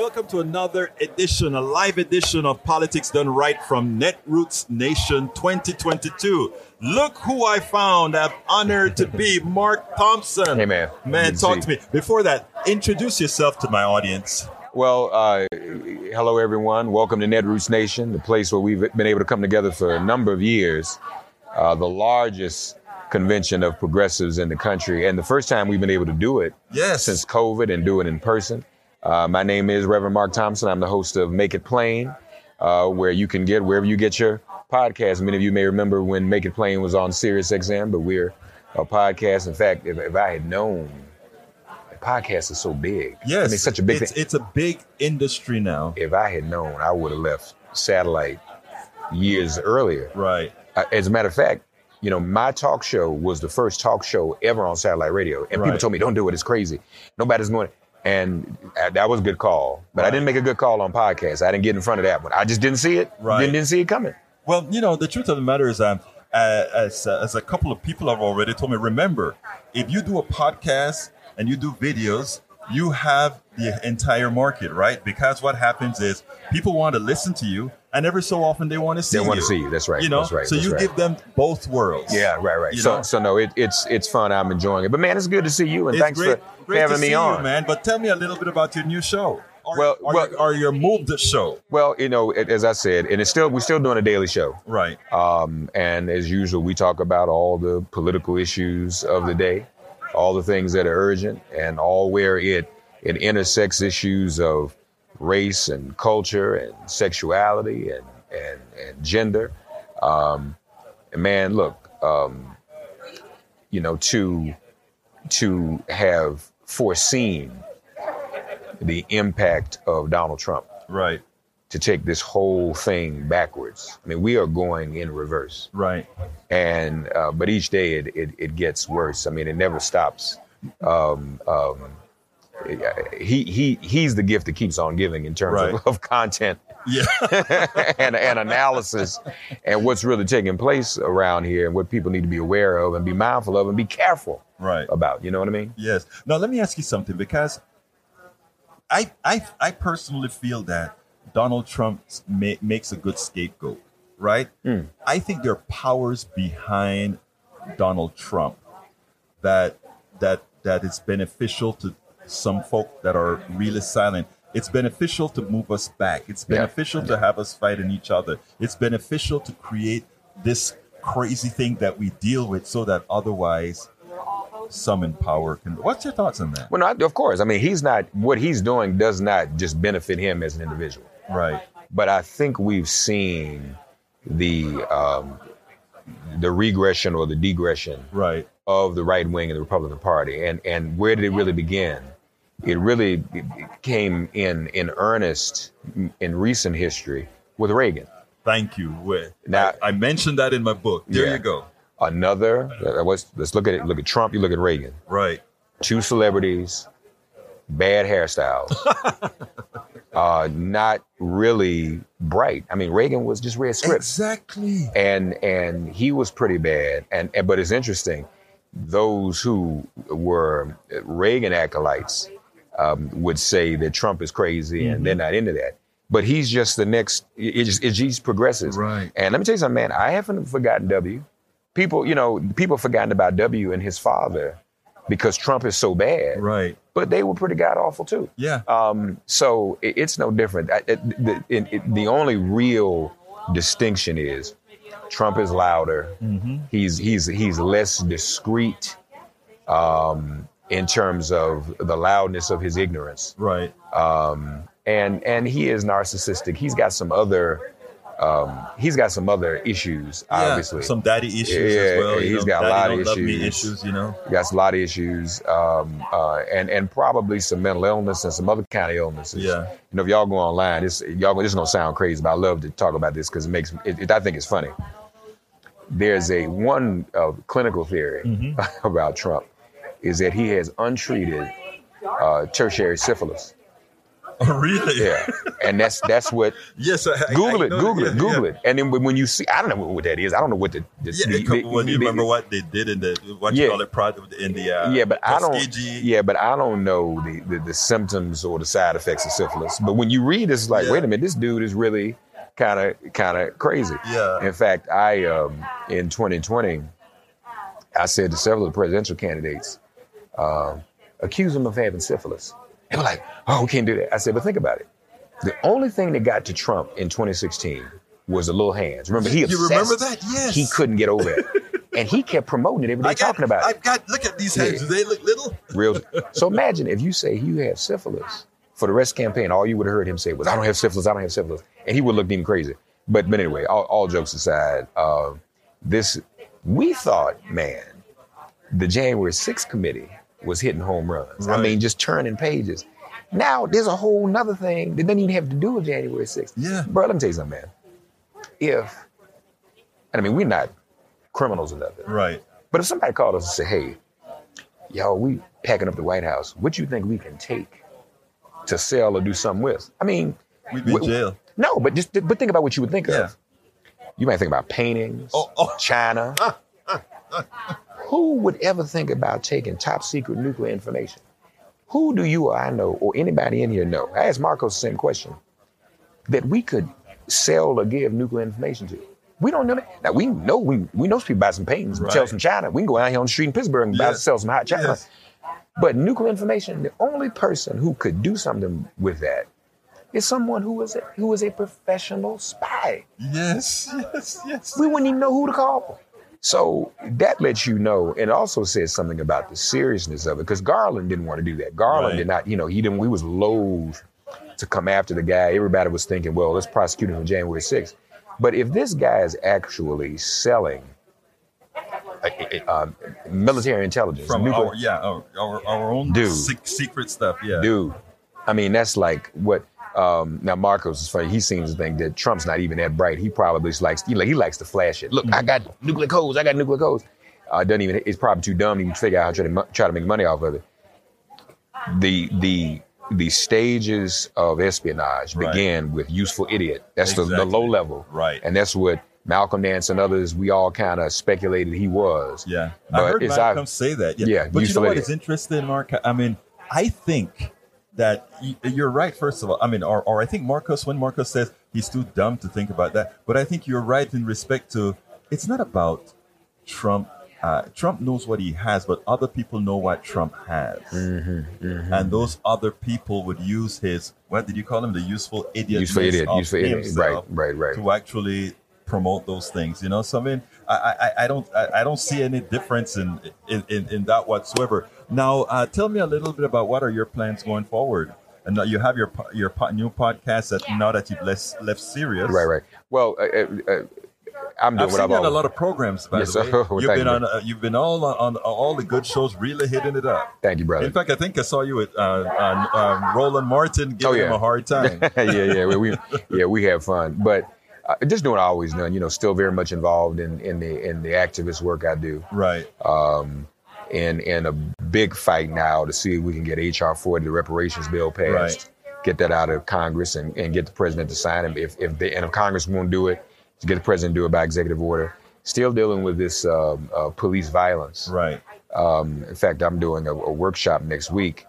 Welcome to another edition, a live edition of Politics Done Right from Netroots Nation 2022. Look who I found. I'm honored to be Mark Thompson. Hey, man. Man, talk see to me. Before that, introduce yourself to my audience. Well, uh, hello everyone. Welcome to Netroots Nation, the place where we've been able to come together for a number of years. Uh, the largest convention of progressives in the country, and the first time we've been able to do it Yes. since COVID and do it in person. Uh, my name is Reverend Mark Thompson. I'm the host of Make It Plain, uh, where you can get wherever you get your podcast. Many of you may remember when Make It Plain was on Sirius XM, but we're a podcast. In fact, if, if I had known, the podcast is so big. yes. I mean, it's such a big it's, thing. it's a big industry now. If I had known, I would have left satellite years earlier. Right. Uh, As a matter of fact, you know, my talk show was the first talk show ever on satellite radio, and people told me, "Don't do it; it's crazy. Nobody's going." it." And uh, that was a good call, but I didn't make a good call on podcast. I didn't get in front of that one. I just didn't see it. Right. Didn't, didn't see it coming. Well, you know, the truth of the matter is, um, uh, as uh, as a couple of people have already told me, remember, if you do a podcast and you do videos, you have the entire market, right? Because what happens is people want to listen to you, and every so often they want to see you. They want to see you. That's right. You know, That's right. so That's you right. give them both worlds. Yeah, right, right. You So, know? so no, it, it's it's fun. I'm enjoying it. But man, it's good to see you, and It's thanks great, for great having to me see on, you, man. But tell me a little bit about your new show. Or, Well- are, well- your, or your moved show. Well, you know, as I said, and it's still we're still doing a daily show. Right. Um, and as usual, we talk about all the political issues of the day, all the things that are urgent, and all where it it intersects issues of race and culture and sexuality and and, and gender. Um, and man, look, um, you know, to to have foreseen the impact of Donald Trump Right. to take this whole thing backwards. I mean, we are going in reverse, Right. and uh, but each day it, it it gets worse. I mean, it never stops. Um, um, he he he's the gift that keeps on giving in terms Right. of, of content Yeah. and, and analysis and what's really taking place around here and what people need to be aware of and be mindful of and be careful right. about. You know what I mean? Yes. Now let me ask you something because I I I personally feel that Donald Trump ma- makes a good scapegoat, right? Hmm. I think there are powers behind Donald Trump that that that is beneficial to some folk that are really silent. It's beneficial to move us back. It's Yeah. beneficial to have us fighting each other. It's beneficial to create this crazy thing that we deal with so that otherwise some in power can. What's your thoughts on that? Well, no, of course. I mean, he's not what he's doing does not just benefit him as an individual. Right. but I think we've seen the um, the regression or the degression Right. of the right wing of the Republican Party, and and where did it really begin? It really came in in earnest in recent history with Reagan. Thank you. Now- I, I mentioned that in my book. There Yeah. you go. Another, let's, let's look at it. Look at Trump. You look at Reagan. Right. Two celebrities, bad hairstyles, uh, not really bright. I mean, Reagan was just read scripts. Exactly. and and he was pretty bad. And, and but it's interesting, those who were Reagan acolytes um, would say that Trump is crazy and they're not into that. But he's just the next. It just it just progresses. Right. And let me tell you something, man. I haven't forgotten W. People, you know, people have forgotten about W and his father because Trump is so bad. Right. But they were pretty god awful too. Yeah. Um, so it, it's no different. I- it- the, it- it- the only real distinction is Trump is louder. He's he's he's less discreet um, in terms of the loudness of his ignorance, right. um, and and he is narcissistic. He's got some other um, he's got some other issues, obviously. Yeah. Some daddy issues Yeah, as well. he's know, got a lot of issues. issues. You know. He got a lot of issues, um, uh, and and probably some mental illness and some other kind of illnesses. Yeah. You know, if y'all go online, this y'all this is gonna sound crazy, but I love to talk about this because it makes it, it- I think it's funny. There's a one uh, clinical theory Mm-hmm. about Trump is that he has untreated uh, tertiary syphilis. Oh, really? Yeah, and that's that's what. yes. I, I- Google I it, know Google it, yeah, Google yeah. it, and then when when you see, I don't know what that is. I don't know what the, the, Yeah, the- it could- the- you remember what they did in the what you call it project in the uh, yeah, but I don't. Yeah, but I don't know the, the symptoms or the side effects of syphilis. But when you read, it's like, Yeah. wait a minute, this dude is really kind of kind of crazy. Yeah. In fact, I um, in 2020, I said to several of the presidential candidates, um, accuse them of having syphilis. They were like, oh, we can't do that. I said, but think about it. The only thing that got to Trump in 2016 was the little hands. Remember, he You obsessed. remember that? Yes. He couldn't get over it. and he kept promoting it every day, I got, talking about it. I've got. Look at these hands. Yeah. Do they look little? Real. So imagine if you say you have syphilis for the rest of the campaign, all you would have heard him say was, "I don't have syphilis. I don't have syphilis," and he would look even crazy. But but anyway, all, all jokes aside, uh, this we thought, man, the January 6th committee was hitting home runs. I mean, just turning pages. Now there's a whole nother thing that doesn't even have to do with January 6th. Yeah. Bro, let me tell you something, man. If, and I mean, we're not criminals or nothing. Right. But if somebody called us and said, "Hey, y'all, we packing up the White House. What you think we can take to sell or do something with?" I mean, We'd be in wh- jail. No, but just but think about what you would think Yeah. of. You might think about paintings, Oh, oh. China. Who would ever think about taking top secret nuclear information? Who do you or I know, or anybody in here know? I asked Marcos the same question. That we could sell or give nuclear information to. We don't know that. Now we know we we know people buy some paintings, and sell some China. We can go out here on the street in Pittsburgh and buy sell some hot China. Yes. But nuclear information, the only person who could do something with that is someone who is a, who is a professional spy. Yes. Yes. Yes. We wouldn't even know who to call. So that lets you know, and also says something about the seriousness of it, because Garland didn't want to do that. Garland Right. did not, you know, he didn't. We was loath to come after the guy. Everybody was thinking, well, let's prosecute him on January 6th. But if this guy is actually selling uh, military intelligence, From nuclear- our yeah our our, our own Dude. sec- secret stuff. Yeah. dude. I mean, that's like what. Um, now Marcos is funny. He seems to think that Trump's not even that bright. He probably just likes he, like, he likes to flash it. Look, I got nuclear codes. I got nuclear codes. Uh, doesn't even. It's probably too dumb to even figure out how to try to, try to make money off of it. The the the stages of espionage Right. began with useful idiot. That's the, the low level. Right. And that's what Malcolm Nance and others we all kind of speculated he was. Yeah, But I heard Malcolm ob- say that. Yeah, Yeah, but you know what is interesting, Mark? I mean, I think that you're right. First of all, I mean, or, or I think Marcos when Marcos says he's too dumb to think about that, but I think you're right in respect to it's not about Trump. Uh, Trump knows what he has, but other people know what Trump has, Mm-hmm, and those other people would use his what did you call him? The useful idiot. Useful idiot. Useful idiot. Right. Right. Right. To actually promote those things, you know. So I mean, I I, I don't I, I don't see any difference in in, in, in that whatsoever. Now, uh, tell me a little bit about what are your plans going forward. And you have your your new podcast that now that you've left left Sirius. Right. Right. Well, uh, uh, uh, I'm doing I've what I've you on a lot of programs. By Yes, the sir. way, Well, you've been you. on uh, you've been all on, on all the good shows, really hitting it up. Thank you, brother. In fact, I think I saw you with uh, uh, um, Roland Martin giving Oh, yeah. him a hard time. yeah, yeah, we, we yeah we have fun, but uh, just doing what I always done. You know, still very much involved in in the in the activist work I do. right. Um, and and a big fight now to see if we can get HR 40, the reparations bill passed, Right. get that out of Congress, and, and get the president to sign it. If if they, and if Congress won't do it, to get the president to do it by executive order. Still dealing with this um, uh, police violence. Right. Um, in fact, I'm doing a, a workshop next week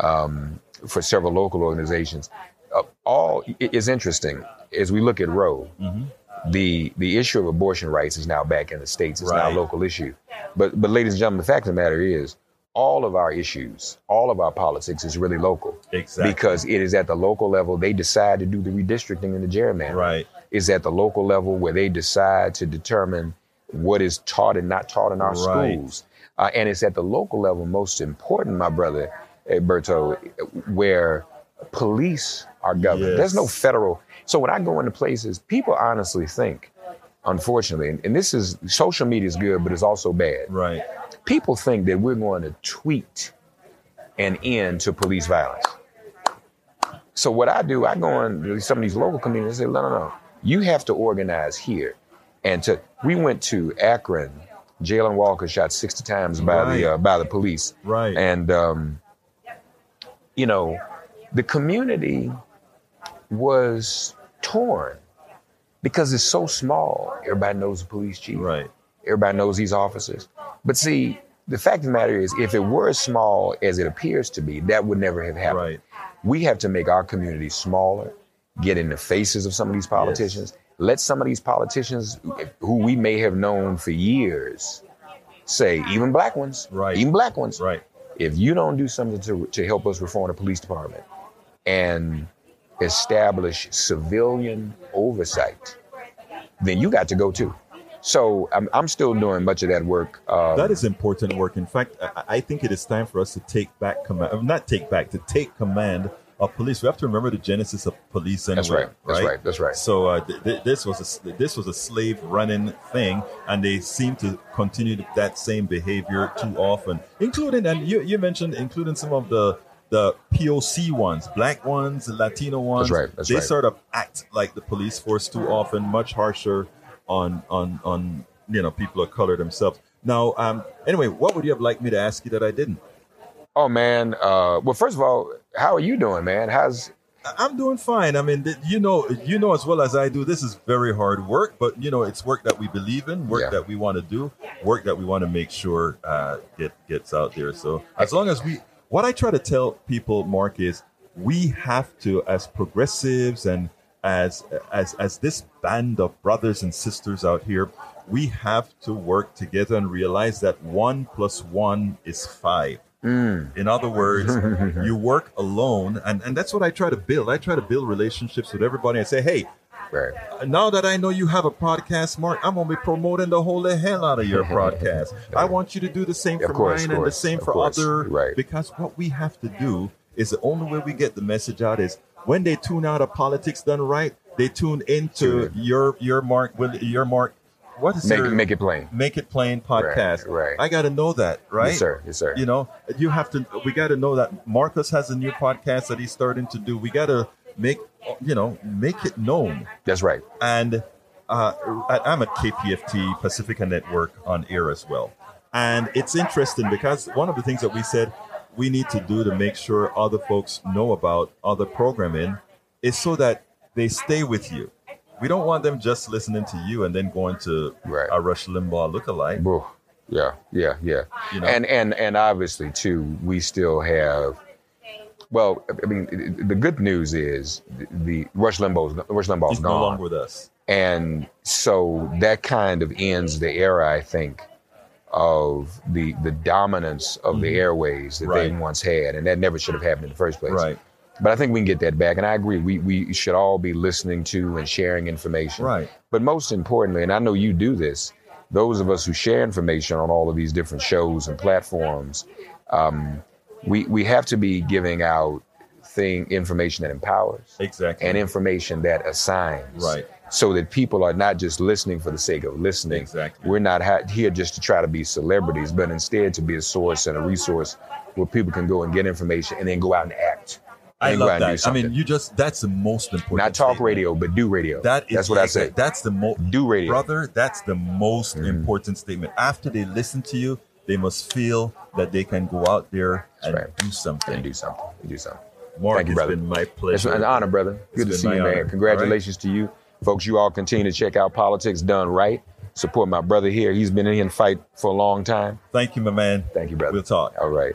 um, for several local organizations. Uh, all is interesting as we look at Roe. Mm-hmm. The the issue of abortion rights is now back in the states. It's now a local issue. But but ladies and gentlemen, the fact of the matter is, all of our issues, all of our politics is really local. Exactly. Because it is at the local level they decide to do the redistricting and the gerrymandering. Right. Is at the local level where they decide to determine what is taught and not taught in our Right. schools. Uh, and it's at the local level most important, my brother Berto, where police are governed. Yes. There's no federal. So when I go into places, people honestly think, unfortunately, and, and this is social media is good, but it's also bad. Right. People think that we're going to tweet an end to police violence. So what I do, I go in some of these local communities and say, no, no, no. You have to organize here. And to we went to Akron. Jayland Walker shot 60 times by Right. the uh, by the police. Right. And um, you know, the community was torn because it's so small. Everybody knows the police chief. Right. Everybody knows these officers. But see, the fact of the matter is, if it were as small as it appears to be, that would never have happened. Right. We have to make our community smaller, get in the faces of some of these politicians, let some of these politicians who we may have known for years say, even black ones, Right. even black ones, Right. if you don't do something to, to help us reform the police department and establish civilian oversight, then you got to go too. So I'm, I'm still doing much of that work. Um, That is important work. In fact, I, I think it is time for us to take back command, not take back, to take command of police. We have to remember the genesis of police anyway. That's right. That's right. That's right. So uh, th- th- this was a this was a slave running thing, and they seem to continue that same behavior too often, including and you you mentioned including some of the the POC ones, black ones, Latino ones. right, that's they right. sort of act like the police force too often, much harsher on on on you know people of color themselves. Now, um, anyway, what would you have liked me to ask you that I didn't? oh man. Uh, well, first of all, how are you doing, man? How's I'm doing fine. I mean, you know, you know as well as I do. This is very hard work, but you know, it's work that we believe in, work Yeah. that we want to do, work that we want to make sure uh, get gets out there. So as long as we, what I try to tell people, Mark, is we have to, as progressives and as as as this band of brothers and sisters out here, we have to work together and realize that one plus one is five. Mm. In other words, you work alone, and, and that's what I try to build. I try to build relationships with everybody and say, hey, right? Uh, now that I know you have a podcast, Mark, I'm gonna be promoting the whole hell out of your podcast. I want you to do the same for course, mine and the same for course. other. Right. Because what we have to do is the only way we get the message out is when they tune out of politics done right, they tune into Tune your your Mark Will your Mark. What is Make your, it make it plain. Make it plain podcast. right. I got to know that, right? Yes, sir. Yes, sir. You know, you have to. We got to know that Marcus has a new podcast that he's starting to do. We got to make, you know, make it known. That's right. And uh, I'm at KPFT Pacifica Network on air as well. And it's interesting because one of the things that we said we need to do to make sure other folks know about other programming is so that they stay with you. We don't want them just listening to you and then going to Right. a Rush Limbaugh lookalike. Whoa. Yeah, yeah, yeah. You know? And and and obviously too, we still have. Well, I mean, the good news is the, the Rush Limbaugh's Rush Limbaugh's He's no gone, longer with us. and so that kind of ends the era, I think, of the the dominance of the airways that they Mm-hmm. Once had, and that never should have happened in the first place. Right. But I think we can get that back, and I agree. We we should all be listening to and sharing information. Right. But most importantly, and I know you do this, those of us who share information on all of these different shows and platforms, um, we we have to be giving out thing information that empowers Exactly. and information that assigns. Right. So that people are not just listening for the sake of listening. Exactly. We're not ha- here just to try to be celebrities, but instead to be a source and a resource where people can go and get information and then go out and act. I love out and do that. I mean, you just, that's the most important. not talk statement. radio, but do radio. That is That's what I say. That's the most Do radio. Mm-hmm. brother. That's the most important statement. After they listen to you, they must feel that they can go out there and right. do something. And do something. Do something. Mark, Thank you, it's brother. been my It's pleasure. an honor, brother. It's Good to see you, man. honor. Congratulations to you. Folks, you all continue to check out Politics Done Right. Support my brother here. He's been in here and fight for a long time. Thank you, my man. Thank you, brother. We'll talk. All right.